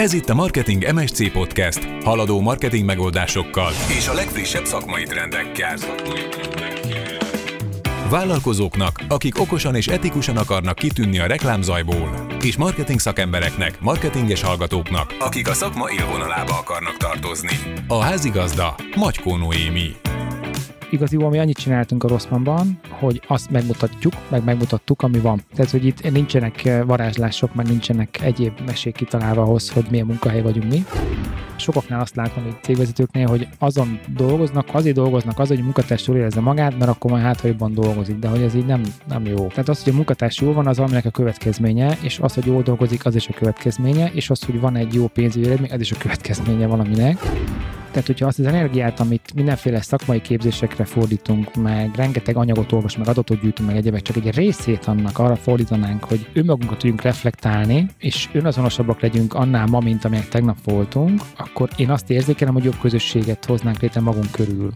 Ez itt a Marketing MSC Podcast, haladó marketing megoldásokkal és a legfrissebb szakmai trendekkel. Vállalkozóknak, akik okosan és etikusan akarnak kitűnni a reklámzajból, és marketing szakembereknek, marketinges hallgatóknak, akik a szakma élvonalába akarnak tartozni. A házigazda Magykó Noémi igaziból mi annyit csináltunk a Rosszmanban, hogy azt megmutatjuk, meg megmutattuk, ami van. Tehát, hogy itt nincsenek eh, varázslások, meg nincsenek egyéb mesék kitalálva ahhoz, hogy milyen munkahely vagyunk mi. Sokaknál azt látom, hogy cégvezetőknél, hogy azon dolgoznak, azért dolgoznak az, hogy a munkatárs jól érezze magát, mert akkor majd hát, jobban dolgozik, de hogy ez így nem, nem jó. Tehát az, hogy a munkatárs jól van, az valaminek a következménye, és az, hogy jól dolgozik, az is a következménye, és az, hogy van egy jó pénzügyi eredmény, az is a következménye valaminek. Tehát, hogyha azt az energiát, amit mindenféle szakmai képzésekre fordítunk, meg rengeteg anyagot olvas, meg adatot gyűjtünk, meg egyébek, csak egy részét annak arra fordítanánk, hogy önmagunkat tudjunk reflektálni, és önazonosabbak legyünk annál ma, mint amelyek tegnap voltunk, akkor én azt érzékelem, hogy jobb közösséget hoznánk létre magunk körül.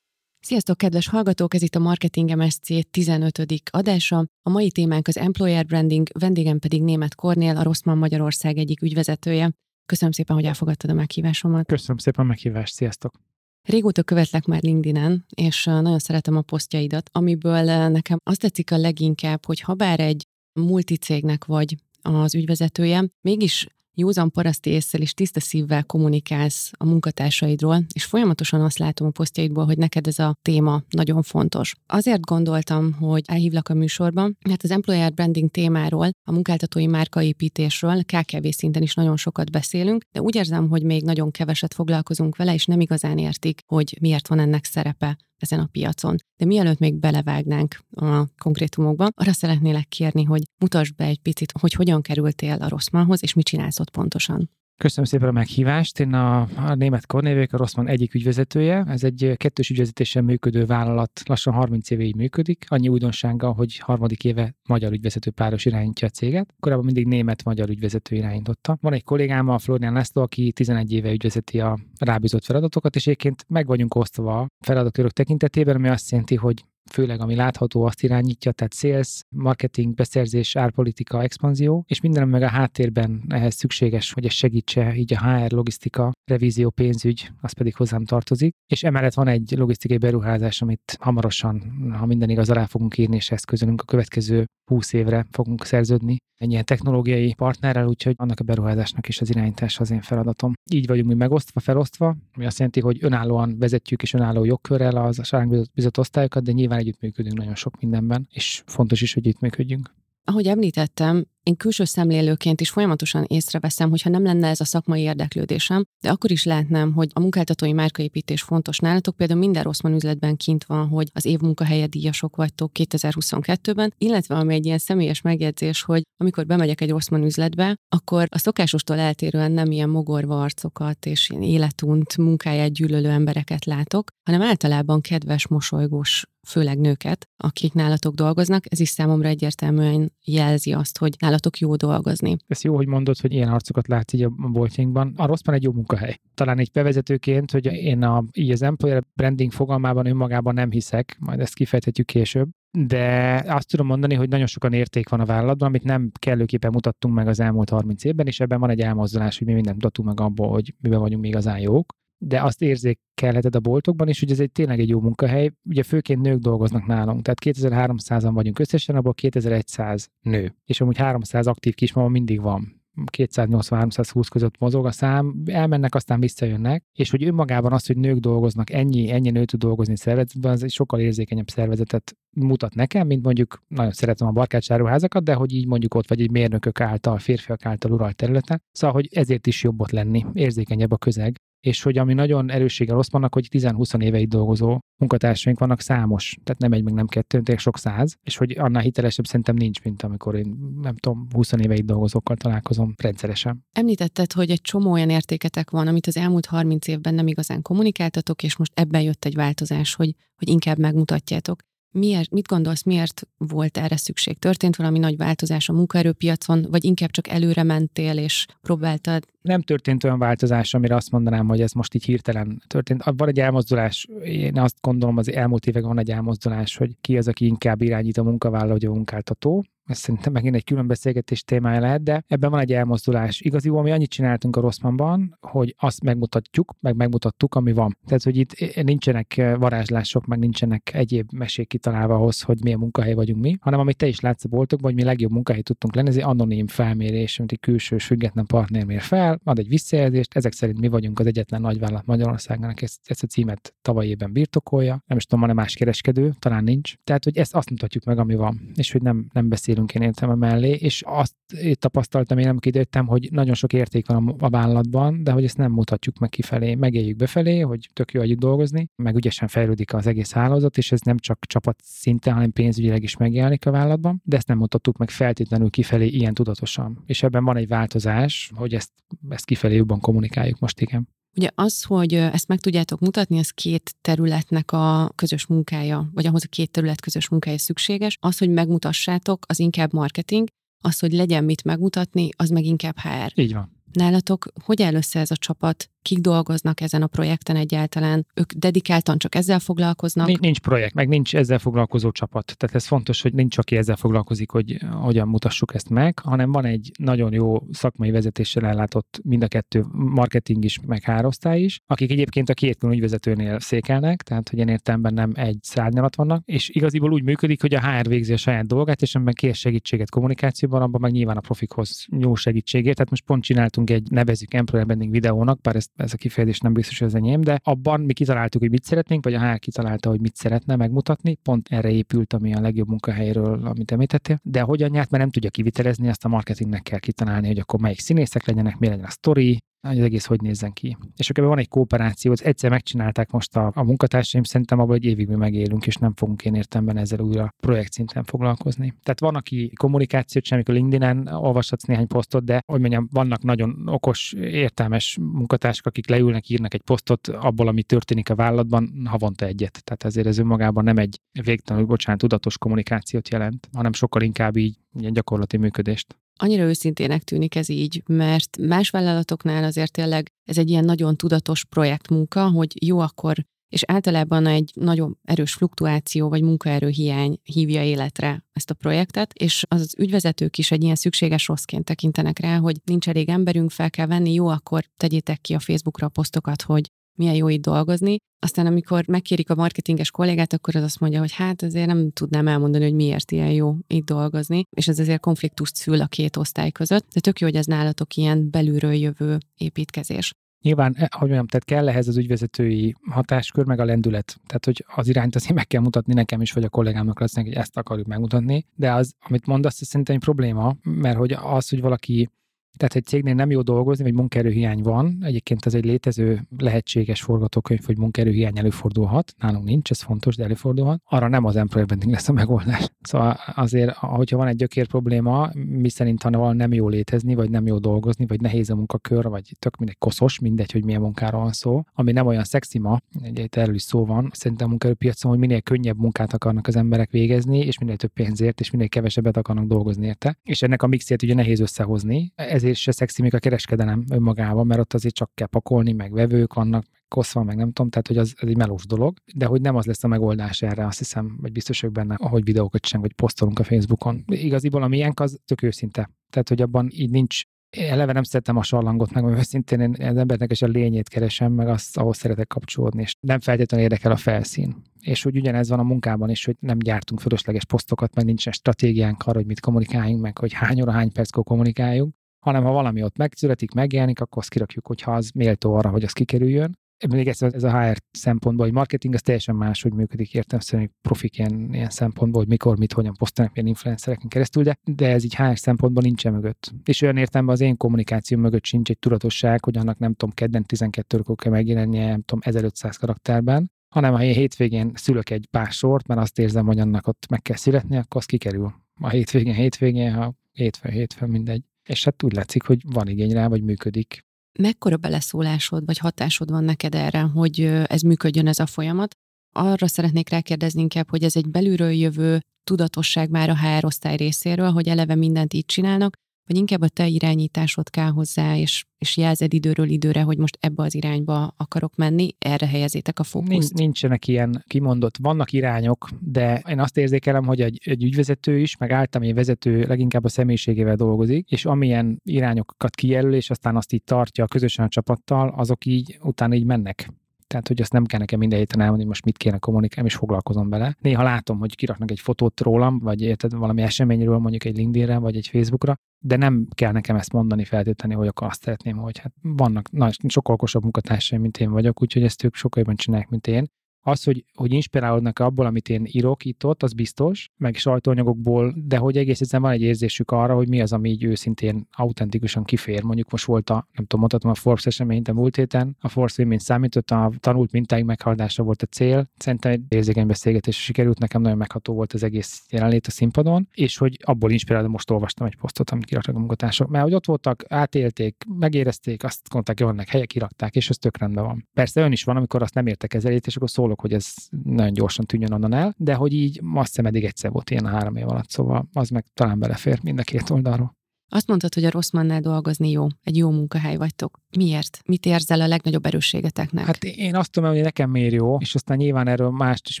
Sziasztok, kedves hallgatók! Ez itt a Marketing MSC 15. adása. A mai témánk az Employer Branding, vendégem pedig német Kornél, a Rosszman Magyarország egyik ügyvezetője. Köszönöm szépen, hogy elfogadtad a meghívásomat. Köszönöm szépen a meghívást, sziasztok! Régóta követlek már LinkedIn-en, és nagyon szeretem a posztjaidat, amiből nekem azt tetszik a leginkább, hogy ha bár egy multicégnek vagy az ügyvezetője, mégis józan paraszti észsel és tiszta szívvel kommunikálsz a munkatársaidról, és folyamatosan azt látom a posztjaidból, hogy neked ez a téma nagyon fontos. Azért gondoltam, hogy elhívlak a műsorba, mert az employer branding témáról, a munkáltatói márkaépítésről KKV szinten is nagyon sokat beszélünk, de úgy érzem, hogy még nagyon keveset foglalkozunk vele, és nem igazán értik, hogy miért van ennek szerepe ezen a piacon. De mielőtt még belevágnánk a konkrétumokba, arra szeretnélek kérni, hogy mutasd be egy picit, hogy hogyan kerültél a Rosszmanhoz, és mit csinálsz ott pontosan. Köszönöm szépen a meghívást. Én a, a német Kornél a Rosszman egyik ügyvezetője. Ez egy kettős ügyvezetésen működő vállalat, lassan 30 éve így működik. Annyi újdonsága, hogy harmadik éve magyar ügyvezető páros irányítja a céget. Korábban mindig német-magyar ügyvezető irányította. Van egy kollégám, a Florian László, aki 11 éve ügyvezeti a rábízott feladatokat, és egyébként meg vagyunk osztva feladatkörök tekintetében, ami azt jelenti, hogy főleg ami látható, azt irányítja, tehát sales, marketing, beszerzés, árpolitika, expanzió, és minden, meg a háttérben ehhez szükséges, hogy ez segítse, így a HR, logisztika, revízió, pénzügy, az pedig hozzám tartozik. És emellett van egy logisztikai beruházás, amit hamarosan, ha minden igaz, alá fogunk írni, és ezt közölünk a következő 20 évre fogunk szerződni egy ilyen technológiai partnerrel, úgyhogy annak a beruházásnak is az irányítás az én feladatom. Így vagyunk mi megosztva, felosztva, ami azt jelenti, hogy önállóan vezetjük és önálló jogkörrel az a bizott osztályokat, de nyilván együttműködünk nagyon sok mindenben, és fontos is, hogy együttműködjünk. Ahogy említettem, én külső szemlélőként is folyamatosan észreveszem, hogyha nem lenne ez a szakmai érdeklődésem, de akkor is látnám, hogy a munkáltatói márkaépítés fontos nálatok. Például minden Rosszman üzletben kint van, hogy az év munkahelye díjasok vagytok 2022-ben, illetve ami egy ilyen személyes megjegyzés, hogy amikor bemegyek egy Rosszman üzletbe, akkor a szokásostól eltérően nem ilyen mogorva arcokat és ilyen életunt, munkáját gyűlölő embereket látok, hanem általában kedves, mosolygós főleg nőket, akik nálatok dolgoznak, ez is számomra egyértelműen jelzi azt, hogy nálatok jó dolgozni. Ez jó, hogy mondod, hogy ilyen arcokat látsz így a boltjainkban. A Rosszman egy jó munkahely. Talán egy bevezetőként, hogy én a, így az employer branding fogalmában önmagában nem hiszek, majd ezt kifejthetjük később, de azt tudom mondani, hogy nagyon sokan érték van a vállalatban, amit nem kellőképpen mutattunk meg az elmúlt 30 évben, és ebben van egy elmozdulás, hogy mi mindent mutatunk meg abból, hogy miben vagyunk még igazán jók de azt érzékelheted a boltokban is, hogy ez egy tényleg egy jó munkahely. Ugye főként nők dolgoznak nálunk, tehát 2300-an vagyunk összesen, abból 2100 nő, és amúgy 300 aktív kismama mindig van. 280-320 között mozog a szám, elmennek, aztán visszajönnek, és hogy önmagában az, hogy nők dolgoznak, ennyi, ennyi nő tud dolgozni szervezetben, az egy sokkal érzékenyebb szervezetet mutat nekem, mint mondjuk, nagyon szeretem a barkácsáruházakat, de hogy így mondjuk ott vagy egy mérnökök által, férfiak által uralt területen. Szóval, hogy ezért is jobb ott lenni, érzékenyebb a közeg, és hogy ami nagyon erőssége rossz vannak, hogy 10-20 éveig dolgozó munkatársaink vannak számos, tehát nem egy, meg nem kettő, tényleg sok száz, és hogy annál hitelesebb szerintem nincs, mint amikor én nem tudom, 20 éveig dolgozókkal találkozom rendszeresen. Említetted, hogy egy csomó olyan értéketek van, amit az elmúlt 30 évben nem igazán kommunikáltatok, és most ebben jött egy változás, hogy, hogy inkább megmutatjátok. Miért, mit gondolsz, miért volt erre szükség? Történt valami nagy változás a munkaerőpiacon, vagy inkább csak előre mentél és próbáltad? Nem történt olyan változás, amire azt mondanám, hogy ez most így hirtelen történt. Van egy elmozdulás, én azt gondolom, az elmúlt években van egy elmozdulás, hogy ki az, aki inkább irányít a munkavállaló vagy a munkáltató ez szerintem megint egy külön beszélgetés témája lehet, de ebben van egy elmozdulás. Igaziból mi annyit csináltunk a Rosszmanban, hogy azt megmutatjuk, meg megmutattuk, ami van. Tehát, hogy itt nincsenek varázslások, meg nincsenek egyéb mesék kitalálva ahhoz, hogy milyen munkahely vagyunk mi, hanem amit te is látsz a boltokban, hogy mi legjobb munkahely tudtunk lenni, ez egy anonim felmérés, amit egy külső független partner mér fel, ad egy visszajelzést, ezek szerint mi vagyunk az egyetlen nagyvállalat Magyarországon, aki ezt, ezt a címet tavaly évben birtokolja. Nem is tudom, van-e más kereskedő, talán nincs. Tehát, hogy ezt azt mutatjuk meg, ami van, és hogy nem, nem beszélünk én értelme mellé, és azt tapasztaltam én, amikor idejöttem, hogy nagyon sok érték van a vállalatban, de hogy ezt nem mutatjuk meg kifelé, megéljük befelé, hogy tök jó együtt dolgozni, meg ügyesen fejlődik az egész hálózat, és ez nem csak csapat szinten, hanem pénzügyileg is megjelenik a vállalatban, de ezt nem mutattuk meg feltétlenül kifelé ilyen tudatosan. És ebben van egy változás, hogy ezt, ezt kifelé jobban kommunikáljuk most, igen. Ugye az, hogy ezt meg tudjátok mutatni, az két területnek a közös munkája, vagy ahhoz a két terület közös munkája szükséges. Az, hogy megmutassátok, az inkább marketing, az, hogy legyen mit megmutatni, az meg inkább HR. Így van. Nálatok hogy áll össze ez a csapat? Kik dolgoznak ezen a projekten egyáltalán? Ők dedikáltan csak ezzel foglalkoznak? Nincs, projekt, meg nincs ezzel foglalkozó csapat. Tehát ez fontos, hogy nincs, aki ezzel foglalkozik, hogy hogyan mutassuk ezt meg, hanem van egy nagyon jó szakmai vezetéssel ellátott mind a kettő marketing is, meg hárosztály is, akik egyébként a két külön ügyvezetőnél székelnek, tehát hogy én értelemben nem egy szárnyalat vannak, és igaziból úgy működik, hogy a HR végzi a saját dolgát, és ebben kér segítséget kommunikációban, abban meg nyilván a profikhoz jó segítségért. Tehát most pont csináltunk egy nevezük employer branding videónak, bár ez, ez a kifejezés nem biztos, hogy az enyém, de abban mi kitaláltuk, hogy mit szeretnénk, vagy a HR kitalálta, hogy mit szeretne megmutatni. Pont erre épült, ami a legjobb munkahelyről, amit említettél. De hogyan nyert, mert nem tudja kivitelezni, azt a marketingnek kell kitalálni, hogy akkor melyik színészek legyenek, mi legyen a sztori, hogy az egész hogy nézzen ki. És akkor van egy kooperáció, hogy egyszer megcsinálták most a, a munkatársaim, szerintem abban egy évig mi megélünk, és nem fogunk én értemben ezzel újra projekt szinten foglalkozni. Tehát van, aki kommunikációt sem, amikor LinkedIn-en olvashatsz néhány posztot, de hogy mondjam, vannak nagyon okos, értelmes munkatársak, akik leülnek, írnak egy posztot abból, ami történik a vállalatban, havonta egyet. Tehát ezért ez önmagában nem egy végtelenül, bocsánat, tudatos kommunikációt jelent, hanem sokkal inkább így ilyen gyakorlati működést. Annyira őszintének tűnik ez így, mert más vállalatoknál azért tényleg ez egy ilyen nagyon tudatos projektmunka, hogy jó akkor és általában egy nagyon erős fluktuáció vagy munkaerő hiány hívja életre ezt a projektet, és az ügyvezetők is egy ilyen szükséges rosszként tekintenek rá, hogy nincs elég emberünk, fel kell venni, jó, akkor tegyétek ki a Facebookra a posztokat, hogy milyen jó itt dolgozni. Aztán amikor megkérik a marketinges kollégát, akkor az azt mondja, hogy hát azért nem tudnám elmondani, hogy miért ilyen jó itt dolgozni, és ez azért konfliktust szül a két osztály között, de tök jó, hogy ez nálatok ilyen belülről jövő építkezés. Nyilván, eh, hogy mondjam, tehát kell ehhez az ügyvezetői hatáskör, meg a lendület. Tehát, hogy az irányt azért meg kell mutatni nekem is, vagy a kollégámnak lesz, hogy ezt akarjuk megmutatni. De az, amit mondasz, ez szerintem egy probléma, mert hogy az, hogy valaki tehát egy cégnél nem jó dolgozni, vagy munkaerőhiány van. Egyébként ez egy létező lehetséges forgatókönyv, hogy munkaerőhiány előfordulhat. Nálunk nincs, ez fontos, de előfordulhat. Arra nem az employer branding lesz a megoldás. Szóval azért, hogyha van egy gyökér probléma, mi szerint, ha nem jó létezni, vagy nem jó dolgozni, vagy nehéz a munkakör, vagy tök mindegy koszos, mindegy, hogy milyen munkáról van szó, ami nem olyan szexi ma, egy erről is szó van. Szerintem a munkaerőpiacon, hogy minél könnyebb munkát akarnak az emberek végezni, és minél több pénzért, és minél kevesebbet akarnak dolgozni érte. És ennek a mixét ugye nehéz összehozni. Ez ezért se szexi még a kereskedelem önmagában, mert ott azért csak kell pakolni, meg vevők vannak, kosz van, meg nem tudom, tehát hogy az, az egy melós dolog, de hogy nem az lesz a megoldás erre, azt hiszem, vagy biztos vagyok benne, ahogy videókat sem, vagy posztolunk a Facebookon. Igaziból a miénk az tök őszinte. Tehát, hogy abban így nincs eleve nem szeretem a sarlangot, meg mert szintén én az embernek is a lényét keresem, meg azt, ahhoz szeretek kapcsolódni, és nem feltétlenül érdekel a felszín. És hogy ugyanez van a munkában is, hogy nem gyártunk fölösleges posztokat, meg nincsen stratégiánk arra, hogy mit kommunikáljunk, meg hogy hány óra, hány perckor kommunikáljuk, hanem ha valami ott megszületik, megjelenik, akkor azt kirakjuk, hogyha az méltó arra, hogy az kikerüljön. Még ez, ez a HR szempontból, hogy marketing az teljesen más, hogy működik értem szerint profik ilyen, ilyen szempontból, hogy mikor, mit, hogyan posztolnak milyen influencereken keresztül, de, de ez így HR szempontból nincsen mögött. És olyan értelemben az én kommunikáció mögött sincs egy tudatosság, hogy annak nem tudom, kedden 12 kor kell megjelennie, nem tudom, 1500 karakterben, hanem ha én hétvégén szülök egy pár sort, mert azt érzem, hogy annak ott meg kell születni, akkor az kikerül. A hétvégén, hétvégén, ha hétfőn, hétfőn, mindegy és hát úgy látszik, hogy van igény rá, vagy működik. Mekkora beleszólásod, vagy hatásod van neked erre, hogy ez működjön ez a folyamat? Arra szeretnék rákérdezni inkább, hogy ez egy belülről jövő tudatosság már a HR osztály részéről, hogy eleve mindent így csinálnak, vagy inkább a te irányításod kell hozzá, és, és jelzed időről időre, hogy most ebbe az irányba akarok menni, erre helyezétek a fókuszt? Nincsenek ilyen kimondott, vannak irányok, de én azt érzékelem, hogy egy, egy ügyvezető is, meg általában egy vezető leginkább a személyiségével dolgozik, és amilyen irányokat kijelöl, és aztán azt így tartja közösen a csapattal, azok így utána így mennek. Tehát, hogy azt nem kell nekem minden héten elmondani, most mit kéne kommunikálni, és foglalkozom vele. Néha látom, hogy kiraknak egy fotót rólam, vagy érted, valami eseményről, mondjuk egy LinkedInre, vagy egy Facebookra, de nem kell nekem ezt mondani feltétlenül, hogy akkor azt szeretném, hogy hát vannak na, sokkal okosabb munkatársaim, mint én vagyok, úgyhogy ezt ők sokkal jobban csinálják, mint én az, hogy, hogy inspirálódnak abból, amit én írok itt-ott, az biztos, meg sajtóanyagokból, de hogy egész egyszerűen van egy érzésük arra, hogy mi az, ami így őszintén, autentikusan kifér. Mondjuk most volt a, nem tudom, mondhatom a Forbes eseményt a múlt héten, a Forbes Women számított, a tanult mintáig meghaladása volt a cél. Szerintem egy érzékeny beszélgetés sikerült, nekem nagyon megható volt az egész jelenlét a színpadon, és hogy abból inspirálódva most olvastam egy posztot, amit kiraktak a munkatársak, mert hogy ott voltak, átélték, megérezték, azt mondták, hogy vannak helyek, kirakták, és ez tök rendben van. Persze ön is van, amikor azt nem értek ezelét, és akkor szólok dolog, hogy ez nagyon gyorsan tűnjön onnan el, de hogy így azt hiszem eddig egyszer volt ilyen a három év alatt, szóval az meg talán belefér mind a két oldalról. Azt mondtad, hogy a Rosszmannál dolgozni jó, egy jó munkahely vagytok. Miért? Mit érzel a legnagyobb erősségeteknek? Hát én azt tudom, hogy nekem miért jó, és aztán nyilván erről mást is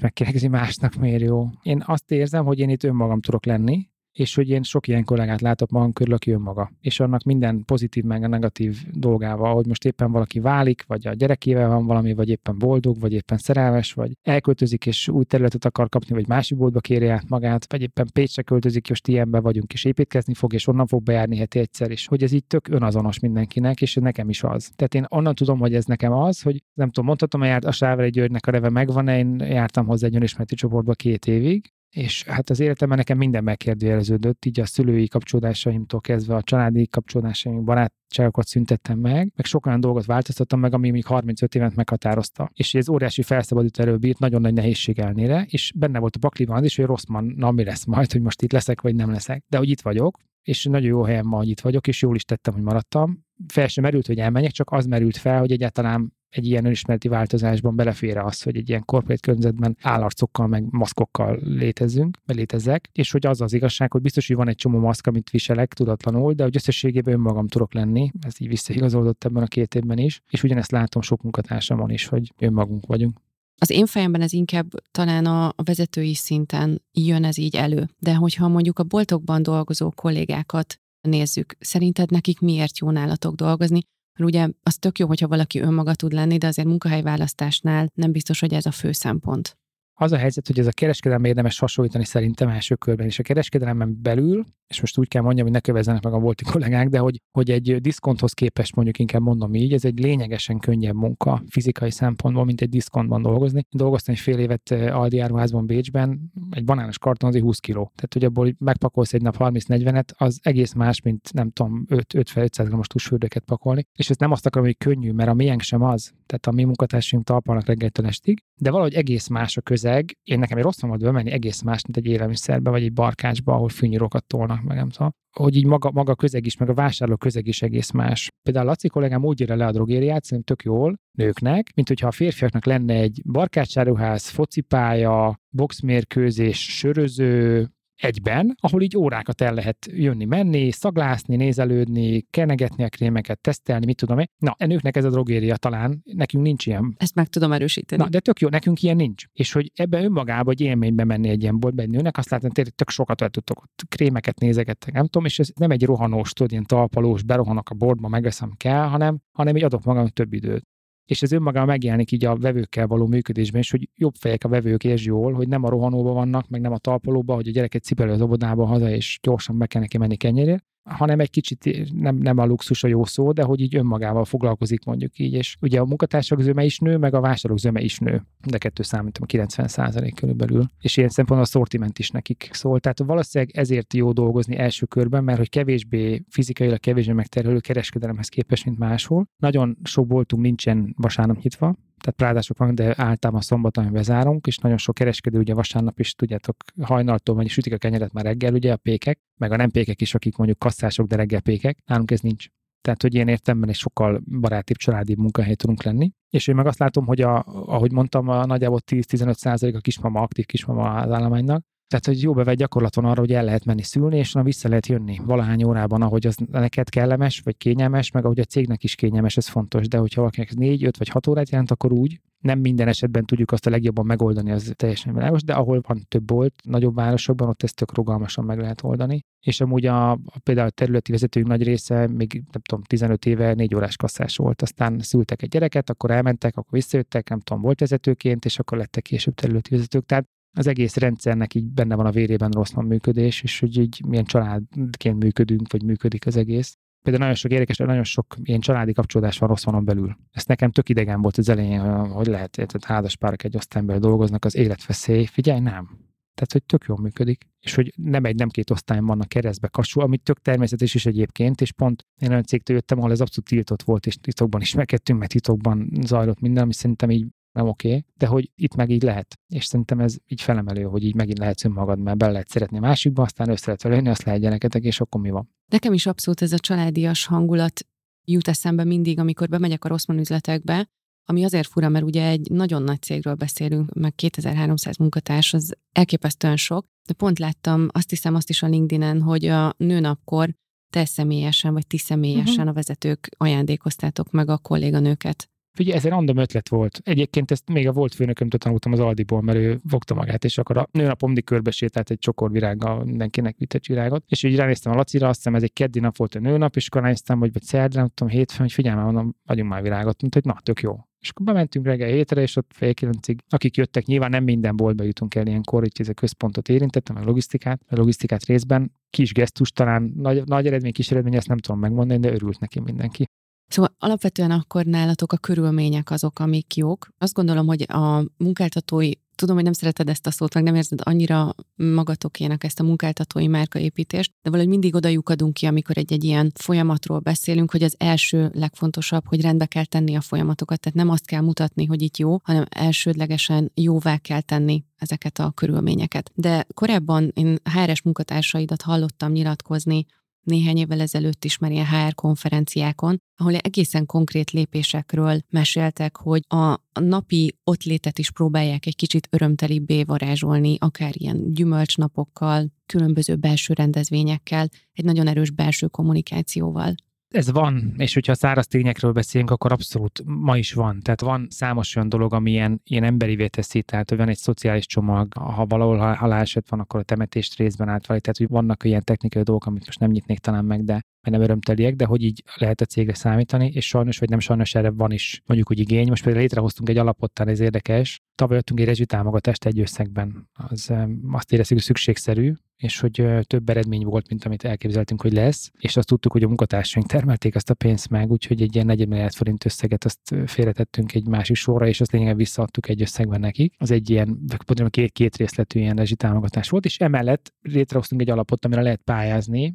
megkérdezni, másnak miért jó. Én azt érzem, hogy én itt önmagam tudok lenni, és hogy én sok ilyen kollégát látok magam körül, aki önmaga. És annak minden pozitív meg a negatív dolgával, hogy most éppen valaki válik, vagy a gyerekével van valami, vagy éppen boldog, vagy éppen szerelmes, vagy elköltözik és új területet akar kapni, vagy másik boltba kéri át magát, vagy éppen Pécsre költözik, és ilyenben vagyunk, és építkezni fog, és onnan fog bejárni heti egyszer is. Hogy ez így tök önazonos mindenkinek, és nekem is az. Tehát én onnan tudom, hogy ez nekem az, hogy nem tudom, mondhatom, hogy járt a Sáveri Györgynek a neve megvan, én jártam hozzá egy önismereti csoportba két évig, és hát az életemben nekem minden megkérdőjeleződött, így a szülői kapcsolódásaimtól kezdve a családi kapcsolódásaim, barátságokat szüntettem meg, meg sok olyan dolgot változtattam meg, ami még 35 évet meghatározta. És ez óriási felszabadít erő bírt, nagyon nagy nehézség elnére, és benne volt a pakliban az is, hogy rossz na mi lesz majd, hogy most itt leszek, vagy nem leszek. De hogy itt vagyok, és nagyon jó helyen van, hogy itt vagyok, és jól is tettem, hogy maradtam. Fel sem merült, hogy elmenjek, csak az merült fel, hogy egyáltalán egy ilyen önismereti változásban belefér az, hogy egy ilyen korporát környezetben állarcokkal, meg maszkokkal létezzünk, vagy létezzek, és hogy az az igazság, hogy biztos, hogy van egy csomó maszk, amit viselek tudatlanul, de hogy összességében önmagam tudok lenni, ez így visszaigazolódott ebben a két évben is, és ugyanezt látom sok munkatársamon is, hogy önmagunk vagyunk. Az én fejemben ez inkább talán a, a vezetői szinten jön ez így elő. De hogyha mondjuk a boltokban dolgozó kollégákat nézzük, szerinted nekik miért jó nálatok dolgozni? Mert ugye az tök jó, hogyha valaki önmaga tud lenni, de azért munkahelyválasztásnál nem biztos, hogy ez a fő szempont. Az a helyzet, hogy ez a kereskedelem érdemes hasonlítani szerintem első körben, és a kereskedelemben belül, és most úgy kell mondjam, hogy ne kövezzenek meg a volti kollégák, de hogy, hogy egy diszkonthoz képest mondjuk inkább mondom így, ez egy lényegesen könnyebb munka fizikai szempontból, mint egy diszkontban dolgozni. Dolgoztam egy fél évet eh, Aldi áruházban Bécsben, egy banános karton az 20 kiló. Tehát, hogy abból megpakolsz egy nap 30-40-et, az egész más, mint nem tudom, 5-500 g-os tusfürdőket pakolni. És ezt nem azt akarom, hogy könnyű, mert a miénk sem az. Tehát a mi munkatársaink talpalnak reggeltől estig, de valahogy egész más a közeg. Én nekem egy rossz volt bemenni egész más, mint egy élelmiszerbe, vagy egy barkácsba, ahol fűnyírókat tolnak, meg nem tudom. Hogy így maga, maga a közeg is, meg a vásárló közeg is egész más. Például Laci kollégám úgy írja le a drogériát, szerintem tök jól nőknek, mint hogyha a férfiaknak lenne egy barkácsáruház, focipálya, boxmérkőzés, söröző, egyben, ahol így órákat el lehet jönni-menni, szaglászni, nézelődni, kenegetni a krémeket, tesztelni, mit tudom én. Na, a nőknek ez a drogéria talán, nekünk nincs ilyen. Ezt meg tudom erősíteni. Na, de tök jó, nekünk ilyen nincs. És hogy ebben önmagában egy élménybe menni egy ilyen boltba egy nőnek, azt látom, hogy tök sokat el tudtok ott krémeket nézegettek, nem tudom, és ez nem egy rohanós, tudod, ilyen talpalós, berohanok a boltba, megveszem kell, hanem, hanem így adok magam több időt és ez önmagában megjelenik így a vevőkkel való működésben is, hogy jobb fejek a vevők és jól, hogy nem a rohanóban vannak, meg nem a talpalóban, hogy a gyereket cipelő az obodába haza, és gyorsan be kell neki menni kenyérért, hanem egy kicsit nem, nem a luxus a jó szó, de hogy így önmagával foglalkozik mondjuk így. És ugye a munkatársak zöme is nő, meg a vásárlók zöme is nő. De kettő számítom 90 százalék körülbelül. És ilyen szempontból a szortiment is nekik szól. Tehát valószínűleg ezért jó dolgozni első körben, mert hogy kevésbé fizikailag kevésbé megterhelő kereskedelemhez képest, mint máshol. Nagyon sok boltunk nincsen vasárnap nyitva, tehát prádások vannak, de általában szombaton bezárunk, és nagyon sok kereskedő ugye vasárnap is, tudjátok, hajnaltól vagy sütik a kenyeret már reggel, ugye a pékek, meg a nem pékek is, akik mondjuk kasszások, de reggel pékek, nálunk ez nincs. Tehát, hogy ilyen értemben egy sokkal barátibb, családi munkahely tudunk lenni. És én meg azt látom, hogy a, ahogy mondtam, a nagyjából 10-15 százalék a kismama, aktív kismama az állománynak, Tehát, hogy jó bevett gyakorlat van arra, hogy el lehet menni szülni, és vissza lehet jönni valahány órában, ahogy az neked kellemes, vagy kényelmes, meg ahogy a cégnek is kényelmes, ez fontos. De hogyha valakinek 4, 5 vagy 6 órát jelent, akkor úgy, nem minden esetben tudjuk azt a legjobban megoldani, az teljesen világos, de ahol van több bolt, nagyobb városokban, ott ezt tök rugalmasan meg lehet oldani. És amúgy a, a például a területi vezetőink nagy része még nem tudom, 15 éve négy órás kasszás volt. Aztán szültek egy gyereket, akkor elmentek, akkor visszajöttek, nem tudom, volt vezetőként, és akkor lettek később területi vezetők. Tehát az egész rendszernek így benne van a vérében rossz van működés, és hogy így milyen családként működünk, vagy működik az egész. Például nagyon sok érdekes, nagyon sok ilyen családi kapcsolódás van rossz van belül. Ezt nekem tök idegen volt az elején, hogy lehet, tehát házaspárok egy osztályban dolgoznak, az életveszély. Figyelj, nem. Tehát, hogy tök jól működik. És hogy nem egy, nem két osztályon vannak keresztbe kasul, amit tök természetes is egyébként, és pont én olyan cégtől jöttem, ahol ez abszolút tiltott volt, és titokban is megkettünk, mert titokban zajlott minden, ami szerintem így nem oké, okay, de hogy itt meg így lehet. És szerintem ez így felemelő, hogy így megint lehetsz önmagad, mert bele lehet szeretni a másikba, aztán össze lehet velőni, azt lehet gyereketek, és akkor mi van. Nekem is abszolút ez a családias hangulat jut eszembe mindig, amikor bemegyek a Rosszman üzletekbe, ami azért fura, mert ugye egy nagyon nagy cégről beszélünk, meg 2300 munkatárs, az elképesztően sok, de pont láttam, azt hiszem azt is a LinkedIn-en, hogy a nőnapkor te személyesen, vagy ti személyesen uh-huh. a vezetők ajándékoztátok meg a kolléganőket Figyelj, ez egy random ötlet volt. Egyébként ezt még a volt főnökömtől tanultam az Aldiból, mert ő fogta magát, és akkor a nőnapom mindig körbe sétált egy csokor virággal, mindenkinek vitt egy virágot. És így ránéztem a Lacira, azt hiszem ez egy keddi nap volt a nőnap, és akkor ránéztem, hogy vagy szerdán, nem tudom, hétfőn, hogy figyelj már, mondom, adjunk már virágot, mint hogy na, tök jó. És akkor bementünk reggel hétre, és ott fél kilencig, akik jöttek, nyilván nem minden boltba jutunk el ilyenkor, hogy ez a központot érintettem, meg logisztikát, a logisztikát részben. Kis gesztus, talán nagy, nagy eredmény, kis eredmény, ezt nem tudom megmondani, de örült neki mindenki. Szóval alapvetően akkor nálatok a körülmények azok, amik jók. Azt gondolom, hogy a munkáltatói, tudom, hogy nem szereted ezt a szót, meg nem érzed annyira magatokének ezt a munkáltatói márkaépítést, de valahogy mindig oda lyukadunk ki, amikor egy, egy ilyen folyamatról beszélünk, hogy az első legfontosabb, hogy rendbe kell tenni a folyamatokat, tehát nem azt kell mutatni, hogy itt jó, hanem elsődlegesen jóvá kell tenni ezeket a körülményeket. De korábban én HRS munkatársaidat hallottam nyilatkozni néhány évvel ezelőtt is már ilyen HR konferenciákon, ahol egészen konkrét lépésekről meséltek, hogy a napi ott létet is próbálják egy kicsit örömtelibbé varázsolni, akár ilyen gyümölcsnapokkal, különböző belső rendezvényekkel, egy nagyon erős belső kommunikációval ez van, és hogyha száraz tényekről beszélünk, akkor abszolút ma is van. Tehát van számos olyan dolog, ami ilyen, ilyen emberivé teszi, tehát van egy szociális csomag, ha valahol haláleset van, akkor a temetést részben átválik, tehát hogy vannak ilyen technikai dolgok, amit most nem nyitnék talán meg, de nem örömteliek, de hogy így lehet a cégre számítani, és sajnos vagy nem sajnos erre van is mondjuk úgy igény. Most például létrehoztunk egy alapot, ez érdekes. Tavaly adtunk egy rezsitámogatást egy összegben. Az azt éreztük, hogy szükségszerű, és hogy több eredmény volt, mint amit elképzeltünk, hogy lesz, és azt tudtuk, hogy a munkatársaink termelték azt a pénzt meg, úgyhogy egy ilyen 4 milliárd forint összeget azt félretettünk egy másik sorra, és azt lényegében visszaadtuk egy összegben nekik. Az egy ilyen, két, két részletű ilyen rezsitámogatás volt, és emellett létrehoztunk egy alapot, amire lehet pályázni,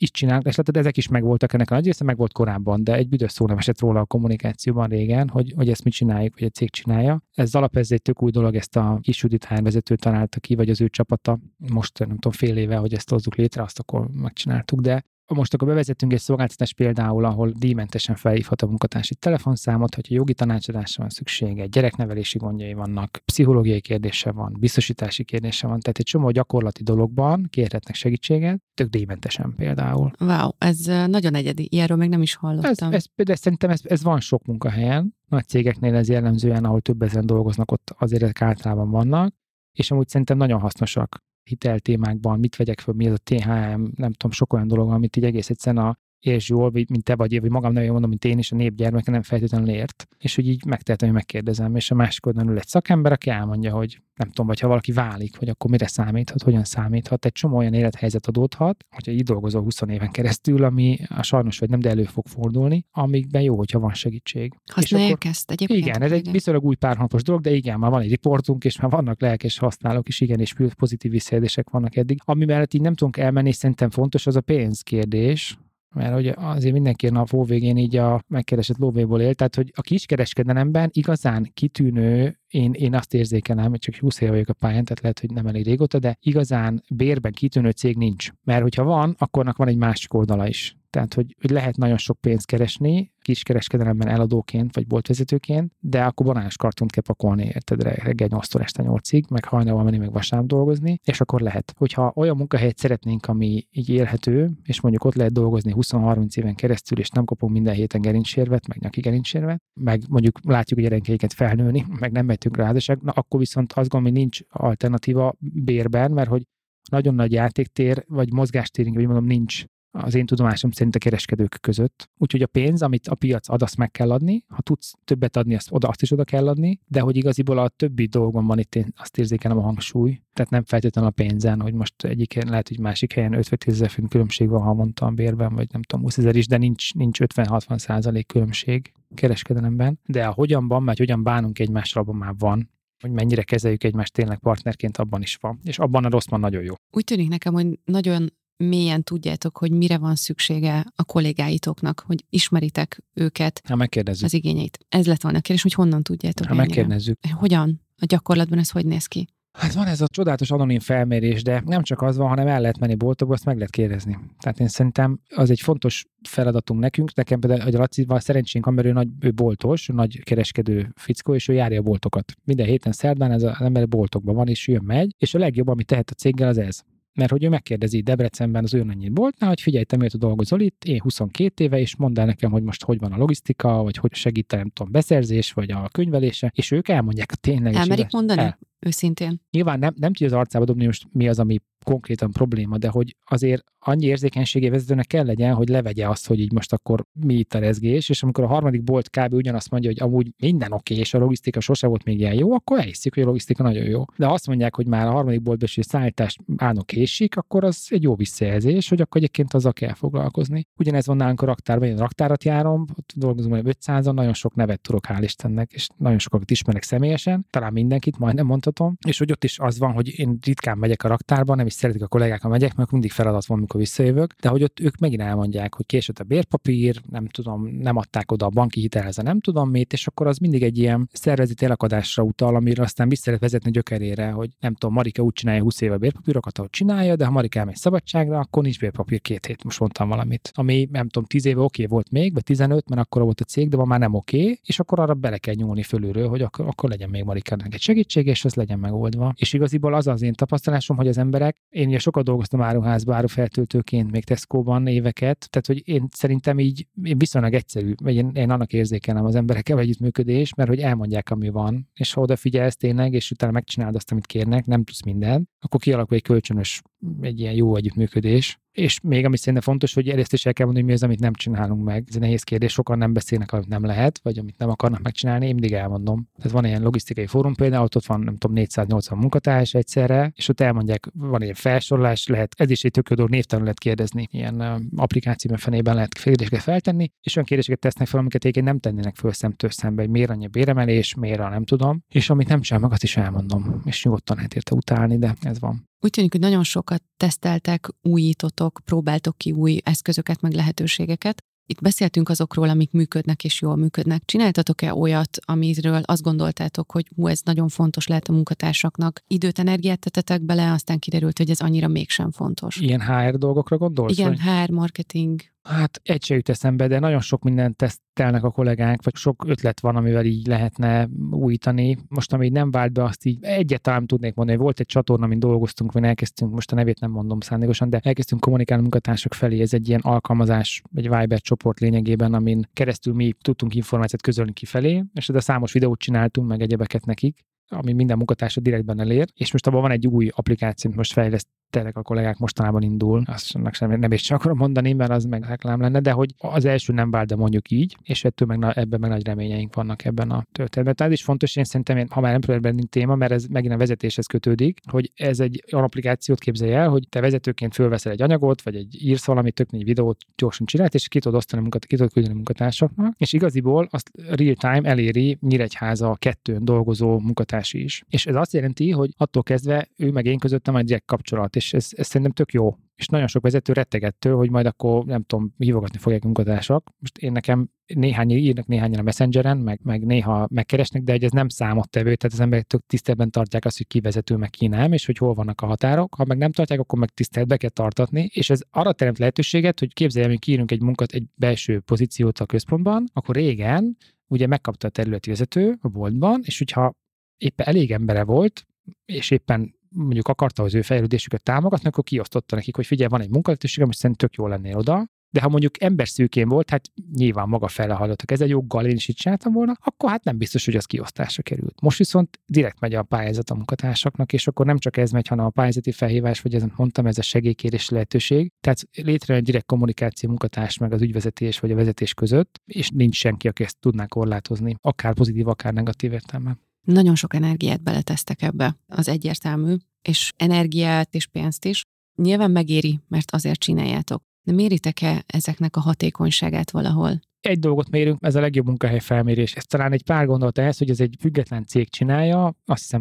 is és látod, ezek is megvoltak, ennek a nagy része meg volt korábban, de egy büdös szó nem esett róla a kommunikációban régen, hogy, hogy ezt mit csináljuk, vagy a cég csinálja. Ez alap, ez egy tök új dolog, ezt a kis Judit vezető találta ki, vagy az ő csapata. Most nem tudom, fél éve, hogy ezt hozzuk létre, azt akkor megcsináltuk, de most akkor bevezetünk egy szolgáltatást például, ahol díjmentesen felhívhat a munkatársi telefonszámot, hogyha jogi tanácsadásra van szüksége, gyereknevelési gondjai vannak, pszichológiai kérdése van, biztosítási kérdése van, tehát egy csomó gyakorlati dologban kérhetnek segítséget, tök díjmentesen például. Wow, ez nagyon egyedi, ilyenről még nem is hallottam. Ez, ez, de szerintem ez, ez van sok munkahelyen, nagy cégeknél ez jellemzően, ahol több ezen dolgoznak, ott azért általában vannak, és amúgy szerintem nagyon hasznosak hiteltémákban, mit vegyek föl, mi az a THM, nem tudom, sok olyan dolog, amit így egész egyszerűen a és jól, mint te vagy, vagy magam nevén mondom, mint én is, a népgyermeke nem feltétlenül ért. És hogy így megtehetem, hogy megkérdezem. És a másik oldalon ül egy szakember, aki elmondja, hogy nem tudom, vagy ha valaki válik, hogy akkor mire számíthat, hogyan számíthat. Egy csomó olyan élethelyzet adódhat, hogyha így dolgozol 20 éven keresztül, ami a sajnos vagy nem, de elő fog fordulni, amikben jó, hogyha van segítség. Használják akkor, ezt egyébként? Igen, ez egy viszonylag új párnapos dolog, de igen, már van egy riportunk, és már vannak lelkes használók is, igen, és pozitív visszajelzések vannak eddig. Ami mellett így nem tudunk elmenni, és szerintem fontos az a pénzkérdés, mert hogy azért mindenki a hó végén így a megkeresett lóvéból él, tehát hogy a kiskereskedelemben igazán kitűnő, én, én azt érzékelem, hogy csak 20 éve vagyok a pályán, tehát lehet, hogy nem elég régóta, de igazán bérben kitűnő cég nincs. Mert hogyha van, akkornak van egy másik oldala is. Tehát, hogy, hogy lehet nagyon sok pénzt keresni, kiskereskedelemben eladóként vagy boltvezetőként, de akkor banáns kartont kell pakolni, érted, reggel 8 este 8-ig, meg hajnalban menni, meg vasárnap dolgozni, és akkor lehet. Hogyha olyan munkahelyet szeretnénk, ami így élhető, és mondjuk ott lehet dolgozni 20-30 éven keresztül, és nem kapunk minden héten gerincsérvet, meg nyaki gerincsérvet, meg mondjuk látjuk a gyerekeiket felnőni, meg nem mehetünk rá na akkor viszont azt gondolom, hogy nincs alternatíva bérben, mert hogy nagyon nagy játéktér, vagy mozgástér, vagy mondom, nincs az én tudomásom szerint a kereskedők között. Úgyhogy a pénz, amit a piac ad, azt meg kell adni. Ha tudsz többet adni, azt, oda, azt is oda kell adni, de hogy igaziból a többi dolgon van itt, én azt érzékelem a hangsúly. Tehát nem feltétlenül a pénzen, hogy most egyik helyen, lehet, hogy másik helyen 50 ezer főn különbség van havonta a bérben, vagy nem tudom, 20 ezer is, de nincs, nincs 50-60 százalék különbség kereskedelemben. De a hogyanban, mert hogyan bánunk egymással, abban már van hogy mennyire kezeljük egymást tényleg partnerként, abban is van. És abban a rossz van nagyon jó. Úgy tűnik nekem, hogy nagyon mélyen tudjátok, hogy mire van szüksége a kollégáitoknak, hogy ismeritek őket, ha megkérdezzük. az igényeit. Ez lett volna a kérdés, hogy honnan tudjátok. Ha megkérdezzük. Hogyan? A gyakorlatban ez hogy néz ki? Hát van ez a csodálatos anonim felmérés, de nem csak az van, hanem el lehet menni boltokba, azt meg lehet kérdezni. Tehát én szerintem az egy fontos feladatunk nekünk, nekem például a Lacival szerencsénk van, mert ő, nagy, ő boltos, nagy kereskedő fickó, és ő járja a boltokat. Minden héten szerdán ez az ember boltokban van, és jön megy, és a legjobb, amit tehet a céggel, az ez mert hogy ő megkérdezi Debrecenben az őrnannyi boltnál, hogy figyelj, te miért dolgozol itt, én 22 éve, és mondd el nekem, hogy most hogy van a logisztika, vagy hogy segít nem tudom, beszerzés, vagy a könyvelése, és ők elmondják a. Elmerik mondani? El. Őszintén. Nyilván nem, nem tudja az arcába dobni most mi az, ami konkrétan probléma, de hogy azért annyi érzékenységé vezetőnek kell legyen, hogy levegye azt, hogy így most akkor mi itt a rezgés, és amikor a harmadik bolt kb. ugyanazt mondja, hogy amúgy minden oké, okay, és a logisztika sose volt még ilyen jó, akkor elhiszik, hogy a logisztika nagyon jó. De azt mondják, hogy már a harmadik boltban is szállítás állnak késik, akkor az egy jó visszajelzés, hogy akkor egyébként azzal kell foglalkozni. Ugyanez van nálunk a raktárban, én a raktárat járom, ott dolgozom hogy 500 nagyon sok nevet tudok, hál' Istennek, és nagyon sokat ismerek személyesen, talán mindenkit, majdnem mondhatom, és hogy ott is az van, hogy én ritkán megyek a raktárba, nem is szeretik a kollégák, ha megyek, mert mindig feladat van, amikor visszajövök, de hogy ott ők megint elmondják, hogy késett a bérpapír, nem tudom, nem adták oda a banki hitelhez, nem tudom mit, és akkor az mindig egy ilyen szervezeti elakadásra utal, amire aztán vissza lehet vezetni gyökerére, hogy nem tudom, Marika úgy csinálja 20 éve a bérpapírokat, ahogy csinálja, de ha Marika elmegy szabadságra, akkor nincs bérpapír két hét, most mondtam valamit. Ami nem tudom, 10 éve oké okay volt még, vagy 15, mert akkor volt a cég, de ma már nem oké, okay, és akkor arra bele kell nyúlni fölülről, hogy akkor, akkor legyen még Marikának egy segítség, és ez legyen megoldva. És igaziból az az én tapasztalásom, hogy az emberek, én ugye sokat dolgoztam áruházban, árufeltöltőként, még Tesco-ban éveket, tehát hogy én szerintem így én viszonylag egyszerű, vagy én, én annak érzékelem az emberekkel együttműködés, mert hogy elmondják, ami van, és ha odafigyelsz tényleg, és utána megcsinálod azt, amit kérnek, nem tudsz minden, akkor kialakul egy kölcsönös, egy ilyen jó együttműködés. És még ami szerintem fontos, hogy ezt is el kell mondani, hogy mi az, amit nem csinálunk meg. Ez egy nehéz kérdés, sokan nem beszélnek, amit nem lehet, vagy amit nem akarnak megcsinálni, én mindig elmondom. Tehát van ilyen logisztikai fórum például, ott van, nem tudom, 480 munkatárs egyszerre, és ott elmondják, van ilyen felsorolás, lehet, ez is egy tök névtelenül lehet kérdezni, ilyen applikációban fenében lehet kérdéseket feltenni, és olyan kérdéseket tesznek fel, amiket egyébként nem tennének föl szemtől szembe, hogy miért annyi béremelés, miért nem tudom, és amit nem csinál meg, azt is elmondom, és nyugodtan lehet érte utálni, de ez van. Úgy tűnik, hogy nagyon sokat teszteltek, újítotok, próbáltok ki új eszközöket, meg lehetőségeket. Itt beszéltünk azokról, amik működnek és jól működnek. Csináltatok-e olyat, amiről azt gondoltátok, hogy hú, ez nagyon fontos lehet a munkatársaknak? Időt, energiát tetetek bele, aztán kiderült, hogy ez annyira mégsem fontos. Ilyen HR dolgokra gondolsz? Igen, vagy? HR, marketing. Hát egy se jut eszembe, de nagyon sok mindent tesztelnek a kollégánk, vagy sok ötlet van, amivel így lehetne újítani. Most, ami nem vált be, azt így egyet tudnék mondani. Volt egy csatorna, amin dolgoztunk, vagy elkezdtünk, most a nevét nem mondom szándékosan, de elkezdtünk kommunikálni munkatársak felé. Ez egy ilyen alkalmazás, egy Viber csoport lényegében, amin keresztül mi tudtunk információt közölni kifelé, és a számos videót csináltunk, meg egyebeket nekik ami minden munkatársa direktben elér, és most abban van egy új applikáció, most fejleszt, tényleg a kollégák mostanában indul, azt sem nem is csak akarom mondani, mert az meg reklám lenne, de hogy az első nem vált, de mondjuk így, és ettől meg, ebben meg nagy reményeink vannak ebben a történetben. Tehát is fontos, én szerintem, ha már nem téma, mert ez megint a vezetéshez kötődik, hogy ez egy olyan applikációt képzelj el, hogy te vezetőként fölveszel egy anyagot, vagy egy írsz valami tök egy videót gyorsan csinált, és ki tudod osztani munkat, ki tudod küldeni munkatársaknak, és igaziból azt real time eléri Nyíregyháza kettőn dolgozó munkatársi is. És ez azt jelenti, hogy attól kezdve ő meg én közöttem egy direkt kapcsolat, és ez, ez szerintem tök jó. És nagyon sok vezető rettegettől, hogy majd akkor nem tudom, hívogatni fogják munkatársak. Most én nekem néhány írnak néhányan a Messengeren, meg, meg néha megkeresnek, de hogy ez nem számottevő, tehát az emberek tök tiszteletben tartják azt, hogy ki vezető, meg ki nem, és hogy hol vannak a határok. Ha meg nem tartják, akkor meg tiszteletbe kell tartatni, és ez arra teremt lehetőséget, hogy képzeljem, hogy kiírunk egy munkat, egy belső pozíciót a központban, akkor régen ugye megkapta a területi vezető a boltban, és hogyha éppen elég embere volt, és éppen mondjuk akarta az ő fejlődésüket támogatni, akkor kiosztotta nekik, hogy figyelj, van egy munkalehetőségem, és szerintem tök jó lennél oda, de ha mondjuk ember szűkén volt, hát nyilván maga fele hallottak, ez egy joggal én is így csináltam volna, akkor hát nem biztos, hogy az kiosztásra került. Most viszont direkt megy a pályázat a munkatársaknak, és akkor nem csak ez megy, hanem a pályázati felhívás, vagy ezen mondtam, ez a segélykérés lehetőség. Tehát létrejön egy direkt kommunikáció munkatárs meg az ügyvezetés vagy a vezetés között, és nincs senki, aki ezt tudná korlátozni, akár pozitív, akár negatív értelme. Nagyon sok energiát beletesztek ebbe, az egyértelmű, és energiát és pénzt is. Nyilván megéri, mert azért csináljátok. De méritek-e ezeknek a hatékonyságát valahol? Egy dolgot mérünk, ez a legjobb munkahely felmérés. Ez talán egy pár gondolat ehhez, hogy ez egy független cég csinálja, azt hiszem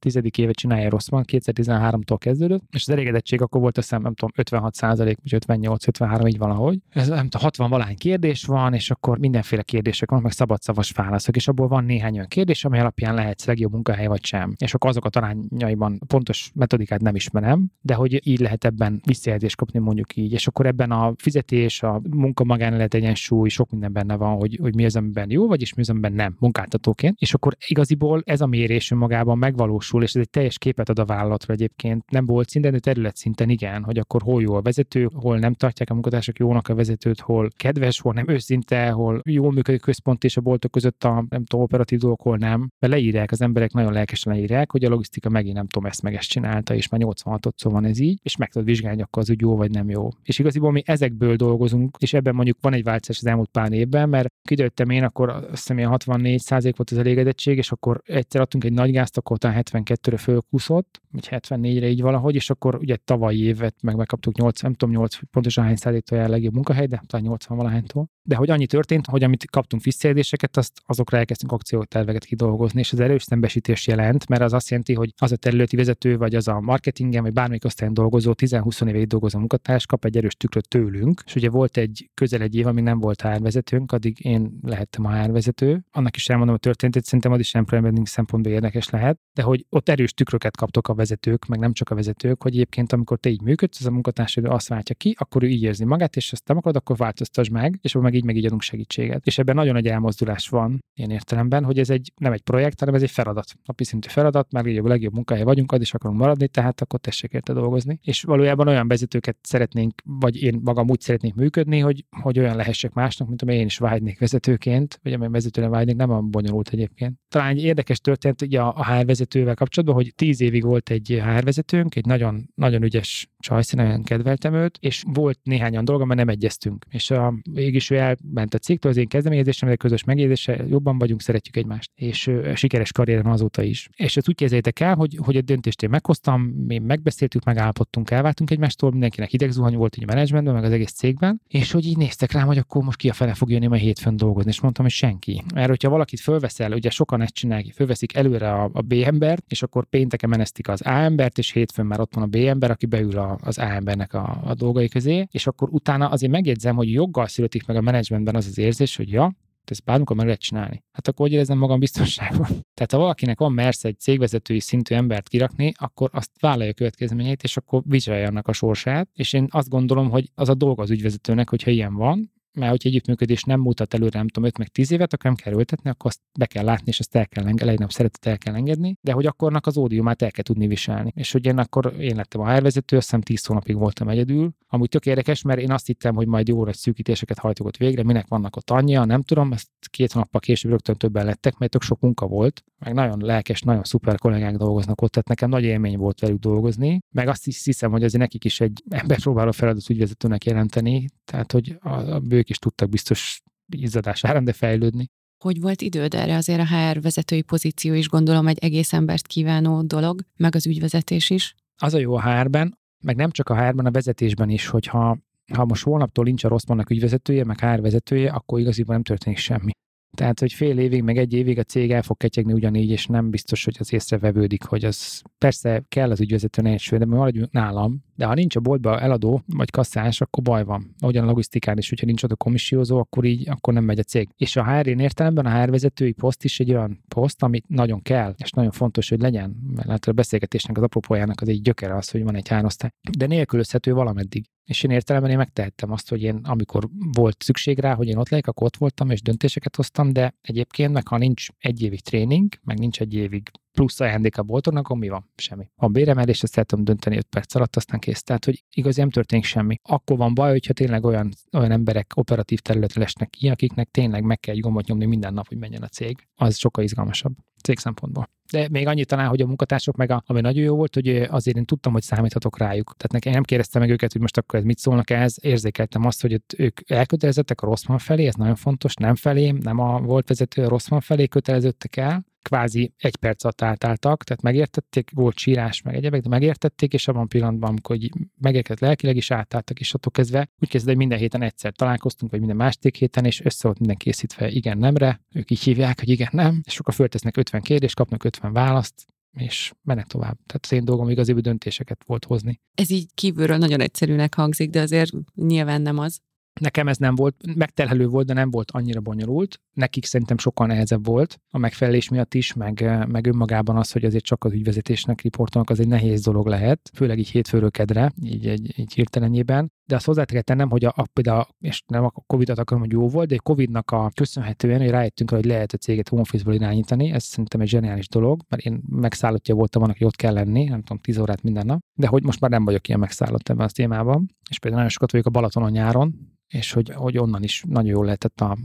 9-10 éve csinálja Rosszman, 2013-tól kezdődött, és az elégedettség akkor volt azt hiszem, nem tudom, 56 százalék, vagy 58, 53, így valahogy. Ez nem tudom, 60 valány kérdés van, és akkor mindenféle kérdések vannak, meg szabadszavas válaszok, és abból van néhány olyan kérdés, ami alapján lehetsz legjobb munkahely vagy sem. És akkor azok a talányaiban pontos metodikát nem ismerem, de hogy így lehet ebben visszajelzést kapni mondjuk így. És akkor ebben a fizetés, a munka magánélet egyensúly, sok minden benne van, hogy, hogy mi az, amiben jó, vagyis mi az, amiben nem, munkáltatóként. És akkor igaziból ez a mérés önmagában megvalósul, és ez egy teljes képet ad a vállalatra egyébként. Nem volt szinten, de terület szinten igen, hogy akkor hol jó a vezető, hol nem tartják a munkatársak jónak a vezetőt, hol kedves, hol nem őszinte, hol jól működik központ és a boltok között a nem tudom, operatív dolgok, hol nem. Mert leírják, az emberek nagyon lelkesen leírják, hogy a logisztika megint nem tudom, ezt meg ezt csinálta, és már 86 szó van ez így, és meg tudod vizsgálni, akkor az úgy jó vagy nem jó. És igaziból mi ezekből dolgozunk, és ebben mondjuk van egy változás az elmúlt pár évben, mert kiderültem én, akkor azt hiszem 64 százalék volt az elégedettség, és akkor egyszer adtunk egy nagy gázt, akkor 72-re fölkúszott, vagy 74-re így valahogy, és akkor ugye tavalyi évet meg megkaptuk 8, nem tudom 8 pontosan hány százaléktól a legjobb munkahely, de talán 80 valahánytól. De hogy annyi történt, hogy amit kaptunk visszajelzéseket, azt azokra elkezdtünk akcióterveket kidolgozni, és az erős szembesítés jelent, mert az azt jelenti, hogy az a területi vezető, vagy az a marketingen, vagy bármelyik osztályon dolgozó, 10-20 évig dolgozó munkatárs kap egy erős tükröt tőlünk, és ugye volt egy közel egy év, amíg nem volt árvezetőnk, addig én lehettem a árvezető. Annak is elmondom a történetet, szerintem az is branding szempontból érdekes lehet, de hogy ott erős tükröket kaptok a vezetők, meg nem csak a vezetők, hogy egyébként amikor te így működsz, az a munkatársad azt váltja ki, akkor ő így érzi magát, és ezt nem akarod, akkor változtasd meg, és akkor meg így meg így adunk segítséget. És ebben nagyon nagy elmozdulás van ilyen értelemben, hogy ez egy nem egy projekt, hanem ez egy feladat. Napi szintű feladat, már a legjobb munkahely vagyunk, az is akarunk maradni, tehát akkor tessék érte dolgozni. És valójában olyan vezetőket szeretnénk, vagy én magam úgy szeretnék működni, hogy, hogy olyan lehessek másnak, mint amely én is vágynék vezetőként, vagy amely vezetőre vágynék, nem a bonyolult egyébként. Talán egy érdekes történet ugye a HR vezetővel kapcsolatban, hogy tíz évig volt egy HR vezetőnk, egy nagyon, nagyon ügyes csajsz, nagyon kedveltem őt, és volt néhányan dolga, mert nem egyeztünk. És a, végig ő elment a cégtől, az én kezdeményezésem, de közös megjegyzése, jobban vagyunk, szeretjük egymást. És ö, sikeres karrierem azóta is. És ezt úgy képzeljétek el, hogy, hogy a döntést én meghoztam, mi megbeszéltük, megállapodtunk, elváltunk egymástól, mindenkinek hidegzuhany volt így a menedzsmentben, meg az egész cégben, és hogy így néztek rám, hogy akkor most ki a fele fog jönni majd hétfőn dolgozni, és mondtam, hogy senki. Mert hogyha valakit fölveszel, ugye sokan ezt csinálják, fölveszik előre a, a B embert, és akkor pénteken menesztik az A embert, és hétfőn már ott van a B ember, aki beül a, az A embernek a, a dolgai közé, és akkor utána azért megjegyzem, hogy joggal születik meg a menedzsmentben az az érzés, hogy ja, ezt bármikor meg lehet csinálni. Hát akkor hogy érezzem magam biztonságban? Tehát ha valakinek van mersz egy cégvezetői szintű embert kirakni, akkor azt vállalja a következményeit, és akkor vizsgálja annak a sorsát. És én azt gondolom, hogy az a dolga az ügyvezetőnek, hogyha ilyen van, mert hogyha együttműködés nem mutat előre, nem tudom, 5 meg 10 évet, akkor nem kell ültetni, akkor azt be kell látni, és azt el kell engedni, nem szeretet el kell engedni, de hogy akkornak az ódiumát el kell tudni viselni. És hogy én akkor én lettem a HR-vezető, azt hiszem 10 hónapig voltam egyedül. Amúgy tök érdekes, mert én azt hittem, hogy majd jó szűkítéseket hajtok ott végre, minek vannak ott anyja, nem tudom, ezt két hónappal később rögtön többen lettek, mert tök sok munka volt, meg nagyon lelkes, nagyon szuper kollégák dolgoznak ott, tehát nekem nagy élmény volt velük dolgozni, meg azt is hiszem, hogy azért nekik is egy próbáló feladat ügyvezetőnek jelenteni, tehát hogy a, a bők is tudtak biztos izzadás árán, de fejlődni. Hogy volt időd erre? Azért a HR vezetői pozíció is gondolom egy egész embert kívánó dolog, meg az ügyvezetés is. Az a jó a HR-ben, meg nem csak a HR-ben, a vezetésben is, hogyha ha most holnaptól nincs a Rosszmannak ügyvezetője, meg HR vezetője, akkor igaziból nem történik semmi. Tehát, hogy fél évig, meg egy évig a cég el fog ketyegni ugyanígy, és nem biztos, hogy az észrevevődik, hogy az persze kell az ügyvezető nehézső, de maradjunk nálam. De ha nincs a boltba eladó vagy kasszás, akkor baj van. Ahogyan a logisztikán is, hogyha nincs ott a komissiózó, akkor így, akkor nem megy a cég. És a HR értelemben a HR vezetői poszt is egy olyan poszt, amit nagyon kell, és nagyon fontos, hogy legyen, mert lehet, a beszélgetésnek az apropójának az egy gyökere az, hogy van egy hárosztály. De nélkülözhető valameddig. És én értelemben én megtehettem azt, hogy én amikor volt szükség rá, hogy én ott legyek, akkor ott voltam és döntéseket hoztam, de egyébként meg ha nincs egy évig tréning, meg nincs egy évig plusz ajándék a boltoknak, akkor mi van? Semmi. Ha béremelés, ezt el tudom dönteni 5 perc alatt, aztán kész. Tehát, hogy igazi nem történik semmi. Akkor van baj, hogyha tényleg olyan, olyan emberek operatív területre lesnek ki, akiknek tényleg meg kell egy gombot nyomni minden nap, hogy menjen a cég. Az sokkal izgalmasabb cég szempontból. De még annyit talán, hogy a munkatársak meg a, ami nagyon jó volt, hogy azért én tudtam, hogy számíthatok rájuk. Tehát nekem nem kérdeztem meg őket, hogy most akkor ez mit szólnak ehhez, érzékeltem azt, hogy ők elkötelezettek a rossz felé, ez nagyon fontos, nem felém, nem a volt vezető a rossz felé köteleződtek el, kvázi egy perc alatt átálltak, tehát megértették, volt sírás, meg egyebek, de megértették, és abban a pillanatban, amikor megérkezett lelkileg is átálltak, és attól kezdve úgy kezdve, hogy minden héten egyszer találkoztunk, vagy minden másik héten, és össze volt minden készítve igen, nemre, ők így hívják, hogy igen, nem, és sokkal föltesznek 50 kérdést, kapnak 50 választ, és mennek tovább. Tehát az én dolgom igazi döntéseket volt hozni. Ez így kívülről nagyon egyszerűnek hangzik, de azért nyilván nem az. Nekem ez nem volt, megtelhelő volt, de nem volt annyira bonyolult. Nekik szerintem sokkal nehezebb volt a megfelelés miatt is, meg, meg önmagában az, hogy azért csak az ügyvezetésnek riportolnak, az egy nehéz dolog lehet, főleg így hétfőről kedre, így, egy, így hirtelenjében. De azt hozzá kell tennem, hogy a, a, például, és nem a Covid-at akarom, hogy jó volt, de a Covid-nak a köszönhetően, hogy rájöttünk hogy lehet a céget home office irányítani, ez szerintem egy zseniális dolog, mert én megszállottja voltam annak, hogy ott kell lenni, nem tudom, 10 órát minden nap, de hogy most már nem vagyok ilyen megszállott ebben a témában, és például nagyon sokat vagyok a Balatonon nyáron, és hogy, hogy onnan is nagyon jól lehetett a,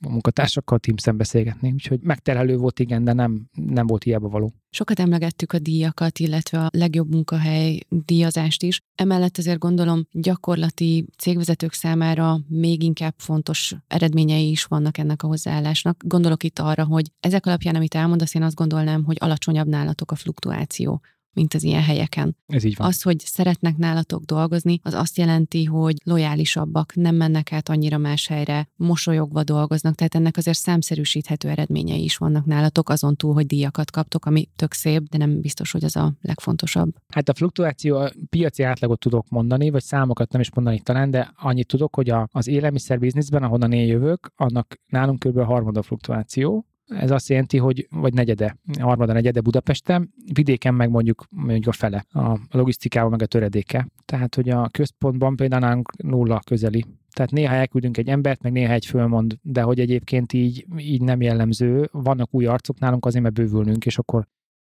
a munkatársakkal teams beszélgetni, úgyhogy megterhelő volt, igen, de nem, nem volt hiába való. Sokat emlegettük a díjakat, illetve a legjobb munkahely díjazást is. Emellett azért gondolom gyakorlati cégvezetők számára még inkább fontos eredményei is vannak ennek a hozzáállásnak. Gondolok itt arra, hogy ezek alapján, amit elmondasz, én azt gondolnám, hogy alacsonyabb nálatok a fluktuáció mint az ilyen helyeken. Ez így van. Az, hogy szeretnek nálatok dolgozni, az azt jelenti, hogy lojálisabbak, nem mennek át annyira más helyre, mosolyogva dolgoznak, tehát ennek azért számszerűsíthető eredményei is vannak nálatok, azon túl, hogy díjakat kaptok, ami tök szép, de nem biztos, hogy az a legfontosabb. Hát a fluktuáció, a piaci átlagot tudok mondani, vagy számokat nem is mondani talán, de annyit tudok, hogy a, az élelmiszer bizniszben, ahonnan én jövök, annak nálunk kb. a harmada fluktuáció, ez azt jelenti, hogy vagy negyede, harmada negyede Budapesten, vidéken meg mondjuk, mondjuk a fele, a logisztikával meg a töredéke. Tehát, hogy a központban például nálunk nulla közeli. Tehát néha elküldünk egy embert, meg néha egy fölmond, de hogy egyébként így, így nem jellemző. Vannak új arcok nálunk azért, mert bővülnünk, és akkor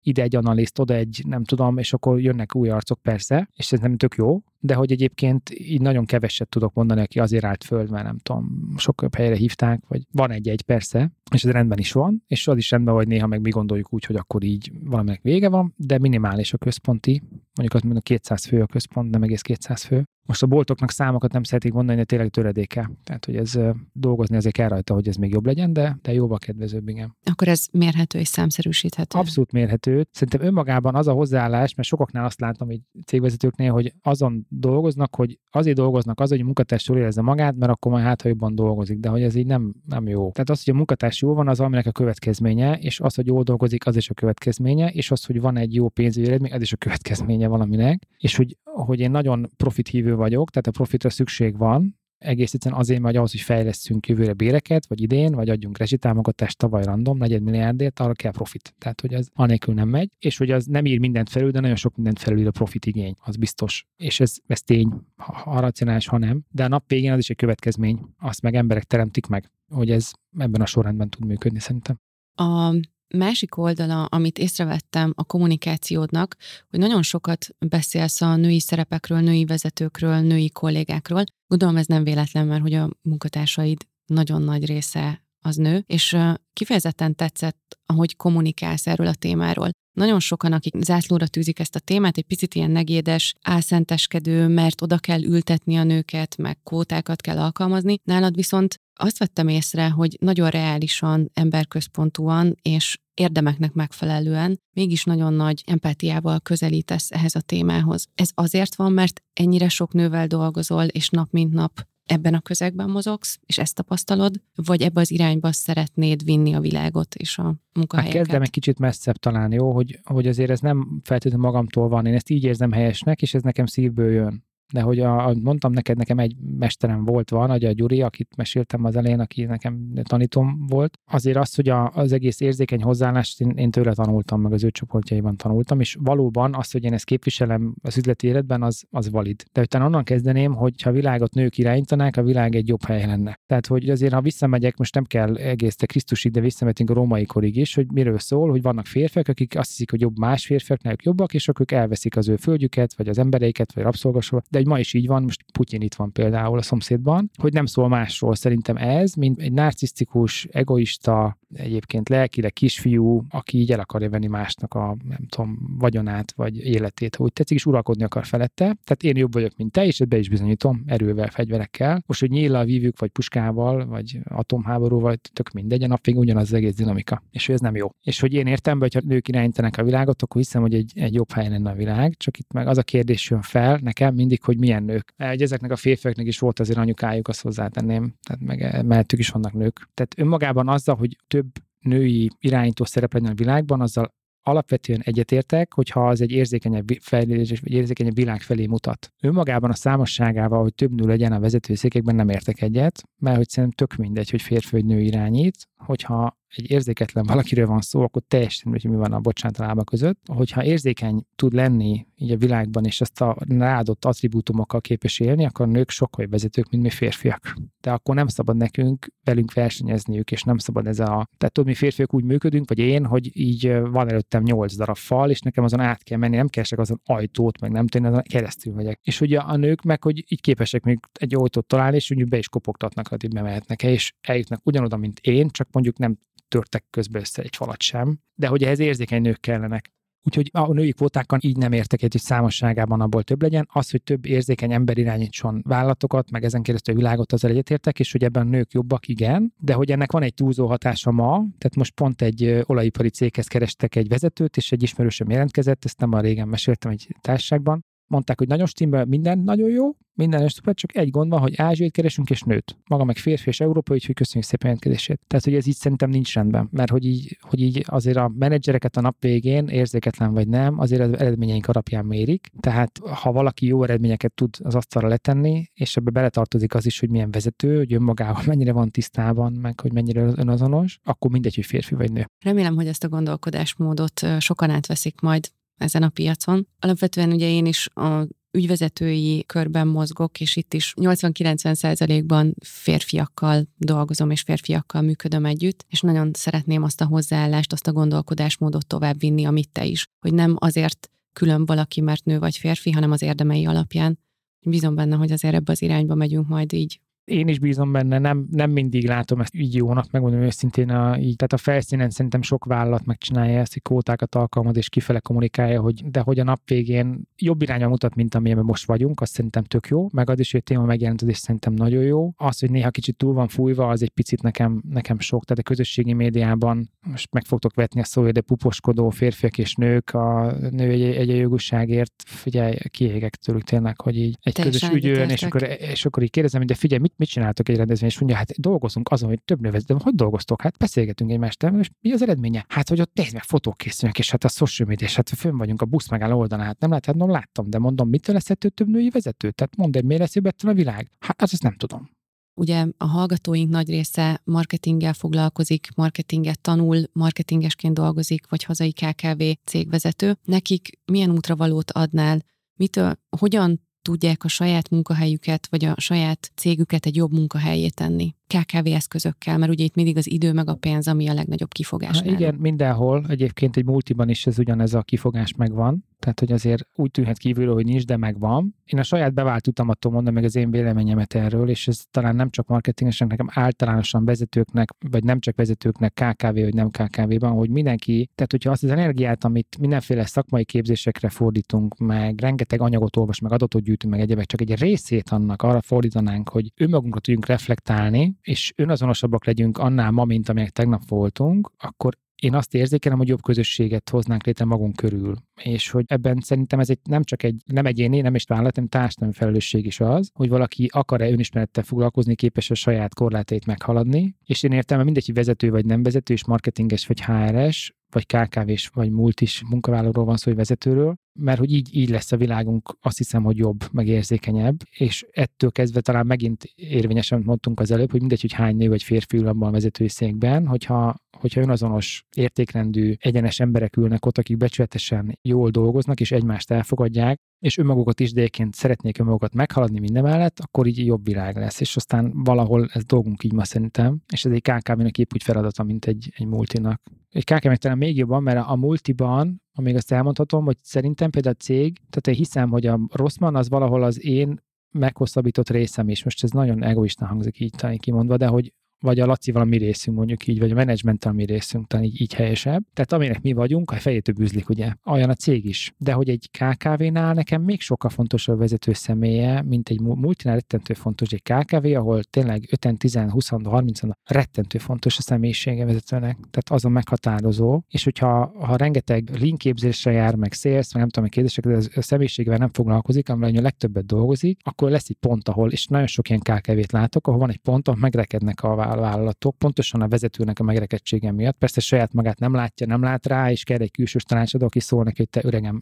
ide egy analiszt, oda egy, nem tudom, és akkor jönnek új arcok persze, és ez nem tök jó, de hogy egyébként így nagyon keveset tudok mondani, aki azért állt föl, mert nem tudom, sok helyre hívták, vagy van egy-egy persze, és ez rendben is van, és az is rendben, hogy néha meg mi gondoljuk úgy, hogy akkor így valaminek vége van, de minimális a központi, mondjuk azt mondom, 200 fő a központ, nem egész 200 fő. Most a boltoknak számokat nem szeretik mondani, de tényleg töredéke. Tehát, hogy ez dolgozni azért kell rajta, hogy ez még jobb legyen, de, de jóval kedvezőbb, igen. Akkor ez mérhető és számszerűsíthető? Abszolút mérhető. Szerintem önmagában az a hozzáállás, mert sokaknál azt látom, hogy cégvezetőknél, hogy azon dolgoznak, hogy azért dolgoznak az, hogy a munkatárs jól érezze magát, mert akkor majd hát, ha jobban dolgozik, de hogy ez így nem, nem jó. Tehát az, hogy a munkatárs jó van, az aminek a következménye, és az, hogy jól dolgozik, az is a következménye, és az, hogy van egy jó pénzügyi eredmény, az is a következménye valaminek, és hogy, hogy én nagyon profit hívő vagyok, tehát a profitra szükség van, egész egyszerűen azért, hogy ahhoz, hogy fejlesztünk jövőre béreket, vagy idén, vagy adjunk rezsitámogatást tavaly random, negyed milliárdért, arra kell profit. Tehát, hogy az anélkül nem megy, és hogy az nem ír mindent felül, de nagyon sok mindent felül a profit igény, az biztos. És ez, ez tény, ha, ha racionális, ha nem. De a nap végén az is egy következmény, azt meg emberek teremtik meg, hogy ez ebben a sorrendben tud működni szerintem. A másik oldala, amit észrevettem a kommunikációdnak, hogy nagyon sokat beszélsz a női szerepekről, női vezetőkről, női kollégákról. Gondolom ez nem véletlen, mert hogy a munkatársaid nagyon nagy része az nő, és kifejezetten tetszett, ahogy kommunikálsz erről a témáról. Nagyon sokan, akik zászlóra tűzik ezt a témát, egy picit ilyen negédes, álszenteskedő, mert oda kell ültetni a nőket, meg kvótákat kell alkalmazni. Nálad viszont azt vettem észre, hogy nagyon reálisan, emberközpontúan és érdemeknek megfelelően mégis nagyon nagy empátiával közelítesz ehhez a témához. Ez azért van, mert ennyire sok nővel dolgozol, és nap mint nap ebben a közegben mozogsz, és ezt tapasztalod, vagy ebbe az irányba szeretnéd vinni a világot és a munkahelyeket? Hát kezdem egy kicsit messzebb talán, jó, hogy, hogy azért ez nem feltétlenül magamtól van, én ezt így érzem helyesnek, és ez nekem szívből jön de hogy a, mondtam neked, nekem egy mesterem volt, van, a Gyuri, akit meséltem az elején, aki nekem tanítom volt. Azért az, hogy a, az egész érzékeny hozzáállást én, én tőle tanultam, meg az ő csoportjaiban tanultam, és valóban az, hogy én ezt képviselem az üzleti életben, az, az valid. De utána onnan kezdeném, hogy ha a világot nők irányítanák, a világ egy jobb hely lenne. Tehát, hogy azért, ha visszamegyek, most nem kell egész te Krisztusig, de visszametünk a római korig is, hogy miről szól, hogy vannak férfiak, akik azt hiszik, hogy jobb más férfiak, ők jobbak, és akkor ők elveszik az ő földjüket, vagy az embereiket, vagy rabszolgasol. De hogy ma is így van, most Putyin itt van például a szomszédban, hogy nem szól másról szerintem ez, mint egy narcisztikus, egoista, egyébként lelkileg kisfiú, aki így el akarja venni másnak a, nem tudom, vagyonát, vagy életét, ha úgy tetszik, és uralkodni akar felette. Tehát én jobb vagyok, mint te, és ezt be is bizonyítom erővel, fegyverekkel. Most, hogy nyíllal vívjuk, vagy puskával, vagy atomháborúval, tök mindegy, a nap ugyanaz az egész dinamika. És hogy ez nem jó. És hogy én értem, hogy ha nők irányítanak a világot, akkor hiszem, hogy egy, egy jobb hely lenne a világ. Csak itt meg az a kérdés jön fel nekem mindig, hogy milyen nők. Hogy ezeknek a férfiaknak is volt azért anyukájuk, azt hozzátenném, tehát meg mellettük is vannak nők. Tehát önmagában azzal, hogy több női irányító szerep legyen a világban, azzal alapvetően egyetértek, hogyha az egy érzékenyebb fejlődés vagy érzékenyebb világ felé mutat. Önmagában a számosságával, hogy több nő legyen a vezetőszékekben nem értek egyet, mert hogy szerintem tök mindegy, hogy férfi vagy nő irányít, hogyha egy érzéketlen valakiről van szó, akkor teljesen hogy mi van a bocsánat a lába között. Hogyha érzékeny tud lenni így a világban, és ezt a ráadott attribútumokkal képes élni, akkor a nők sokkal vezetők, mint mi férfiak. De akkor nem szabad nekünk velünk versenyezniük, és nem szabad ez a... Tehát tudod, mi férfiak úgy működünk, vagy én, hogy így van előttem nyolc darab fal, és nekem azon át kell menni, nem keresek azon ajtót, meg nem tudom, azon keresztül megyek. És ugye a nők meg, hogy így képesek még egy ajtót találni, és úgy be is kopogtatnak, hogy bemehetnek és eljutnak ugyanoda, mint én, csak mondjuk nem törtek közbe össze egy falat sem, de hogy ehhez érzékeny nők kellenek. Úgyhogy a női kvótákkal így nem értek egy, hogy számosságában abból több legyen. Az, hogy több érzékeny ember irányítson vállalatokat, meg ezen keresztül a világot, az egyetértek, és hogy ebben nők jobbak, igen. De hogy ennek van egy túlzó hatása ma, tehát most pont egy olajipari céghez kerestek egy vezetőt, és egy ismerősöm jelentkezett, ezt nem a régen meséltem egy társaságban, mondták, hogy nagyon stimmel, minden nagyon jó, minden szuper, csak egy gond van, hogy ázsiait keresünk és nőt. Maga meg férfi és európai, úgyhogy köszönjük szépen jelentkezését. Tehát, hogy ez így szerintem nincs rendben, mert hogy így, hogy így azért a menedzsereket a nap végén, érzéketlen vagy nem, azért az eredményeink alapján mérik. Tehát, ha valaki jó eredményeket tud az asztalra letenni, és ebbe beletartozik az is, hogy milyen vezető, hogy önmagával mennyire van tisztában, meg hogy mennyire önazonos, akkor mindegy, hogy férfi vagy nő. Remélem, hogy ezt a gondolkodásmódot sokan átveszik majd ezen a piacon. Alapvetően ugye én is a ügyvezetői körben mozgok, és itt is 80-90 százalékban férfiakkal dolgozom, és férfiakkal működöm együtt, és nagyon szeretném azt a hozzáállást, azt a gondolkodásmódot továbbvinni, amit te is, hogy nem azért külön valaki, mert nő vagy férfi, hanem az érdemei alapján. Bízom benne, hogy azért ebbe az irányba megyünk majd így én is bízom benne, nem, nem mindig látom ezt így jónak, megmondom őszintén, a, így, tehát a felszínen szerintem sok vállalat megcsinálja ezt, hogy kótákat alkalmaz és kifele kommunikálja, hogy, de hogy a nap végén jobb irányba mutat, mint amilyen most vagyunk, azt szerintem tök jó, meg az is, hogy a téma megjelent, az is szerintem nagyon jó. Az, hogy néha kicsit túl van fújva, az egy picit nekem, nekem sok, tehát a közösségi médiában most meg fogtok vetni a szó, de puposkodó férfiak és nők, a nő egy, egy jogosságért, figyelj, kiégek tőlük tényleg, hogy így egy Teljesen közös ügyön, és akkor, és akkor így kérdezem, de figyelj, mit mit, mit csináltok egy rendezvény, és mondja, hát dolgozunk azon, hogy több növezet, de hogy dolgoztok? Hát beszélgetünk egymástól, és mi az eredménye? Hát, hogy ott nézd meg, fotók készülnek, és hát a social media, és hát fönn vagyunk a busz megálló oldalán, hát nem látod, nem láttam, de mondom, mitől lesz ettől több női vezető? Tehát mondd, hogy miért lesz a világ? Hát azt nem tudom. Ugye a hallgatóink nagy része marketinggel foglalkozik, marketinget tanul, marketingesként dolgozik, vagy hazai KKV cégvezető. Nekik milyen útravalót adnál? Mitől, hogyan tudják a saját munkahelyüket, vagy a saját cégüket egy jobb munkahelyé tenni? KKV eszközökkel, mert ugye itt mindig az idő meg a pénz, ami a legnagyobb kifogás. Ha, igen, mindenhol. Egyébként egy multiban is ez ugyanez a kifogás megvan. Tehát, hogy azért úgy tűnhet kívülről, hogy nincs, de megvan. Én a saját bevált utamatól mondom meg az én véleményemet erről, és ez talán nem csak marketingesnek, nekem általánosan vezetőknek, vagy nem csak vezetőknek, KKV vagy nem KKV-ban, hogy mindenki, tehát hogyha azt az energiát, amit mindenféle szakmai képzésekre fordítunk, meg rengeteg anyagot olvas, meg adatot gyűjtünk, meg egyebek, csak egy részét annak arra fordítanánk, hogy önmagunkra tudjunk reflektálni, és önazonosabbak legyünk annál ma, mint amelyek tegnap voltunk, akkor én azt érzékelem, hogy jobb közösséget hoznánk létre magunk körül. És hogy ebben szerintem ez egy nem csak egy, nem egyéni, nem is vállalat, hanem társadalmi felelősség is az, hogy valaki akar-e önismerettel foglalkozni, képes a saját korlátait meghaladni. És én értem, mindegy, hogy vezető vagy nem vezető, és marketinges vagy HRS, vagy KKV-s, vagy multis munkavállalóról van szó, vagy vezetőről, mert hogy így, így lesz a világunk, azt hiszem, hogy jobb, meg érzékenyebb, és ettől kezdve talán megint érvényesen mondtunk az előbb, hogy mindegy, hogy hány nő vagy férfi ül abban a vezetői székben, hogyha, hogyha önazonos értékrendű, egyenes emberek ülnek ott, akik becsületesen jól dolgoznak, és egymást elfogadják, és önmagukat is, de szeretnék önmagukat meghaladni minden mellett, akkor így jobb világ lesz, és aztán valahol ez dolgunk így ma szerintem, és ez egy KKV-nak épp úgy feladata, mint egy, egy multinak. Egy KKV talán még jobban, mert a multiban, amíg azt elmondhatom, hogy szerintem például a cég, tehát én hiszem, hogy a Rossmann az valahol az én meghosszabbított részem is. Most ez nagyon egoista hangzik így talán kimondva, de hogy vagy a Laci valami részünk mondjuk így, vagy a menedzsment mi részünk, talán így, így helyesebb. Tehát aminek mi vagyunk, a fejétől bűzlik, ugye, olyan a cég is. De hogy egy KKV-nál nekem még sokkal fontosabb vezető személye, mint egy multinál rettentő fontos egy KKV, ahol tényleg 5 10, 20, 30 rettentő fontos a személyisége vezetőnek. Tehát azon meghatározó, és hogyha ha rengeteg linkképzésre jár, meg sales, meg nem tudom, kérdések, de a személyiségvel nem foglalkozik, amivel a legtöbbet dolgozik, akkor lesz egy pont, ahol, és nagyon sok ilyen KKV-t látok, ahol van egy pont, ahol megrekednek a vállalatok, pontosan a vezetőnek a megrekedtsége miatt. Persze saját magát nem látja, nem lát rá, és kell egy külsős tanácsadó, aki szól neki, hogy te öregem,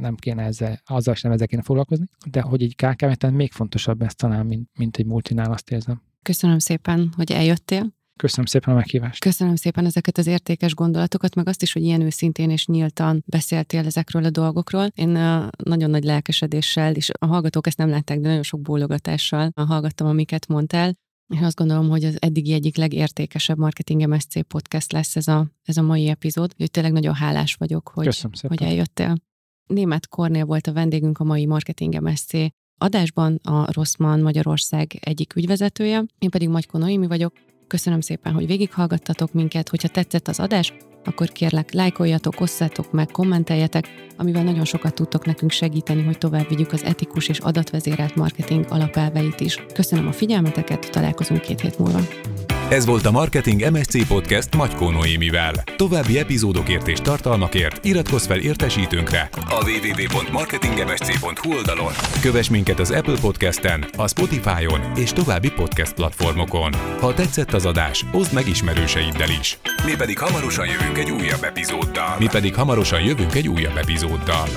nem kéne ezzel, azzal sem ezzel kéne foglalkozni. De hogy egy kkv még fontosabb ez talán, mint, mint egy multinál, azt érzem. Köszönöm szépen, hogy eljöttél. Köszönöm szépen a meghívást. Köszönöm szépen ezeket az értékes gondolatokat, meg azt is, hogy ilyen őszintén és nyíltan beszéltél ezekről a dolgokról. Én nagyon nagy lelkesedéssel, és a hallgatók ezt nem látták, de nagyon sok bólogatással hallgattam, amiket mondtál. Én azt gondolom, hogy az eddigi egyik legértékesebb Marketing MSC podcast lesz ez a, ez a mai epizód. Úgyhogy tényleg nagyon hálás vagyok, hogy, hogy eljöttél. Német Kornél volt a vendégünk a mai Marketing MSC adásban, a Rossmann Magyarország egyik ügyvezetője. Én pedig Magyko Noémi vagyok. Köszönöm szépen, hogy végighallgattatok minket. Hogyha tetszett az adás, akkor kérlek, lájkoljatok, osszátok meg, kommenteljetek, amivel nagyon sokat tudtok nekünk segíteni, hogy tovább vigyük az etikus és adatvezérelt marketing alapelveit is. Köszönöm a figyelmeteket, találkozunk két hét múlva. Ez volt a Marketing MSC Podcast Magykó Noémivel. További epizódokért és tartalmakért iratkozz fel értesítőnkre a www.marketingmsc.hu oldalon. Kövess minket az Apple Podcast-en, a Spotify-on és további podcast platformokon. Ha tetszett az adás, oszd meg ismerőseiddel is. Mi pedig hamarosan jövünk egy újabb epizóddal. Mi pedig hamarosan jövünk egy újabb epizóddal.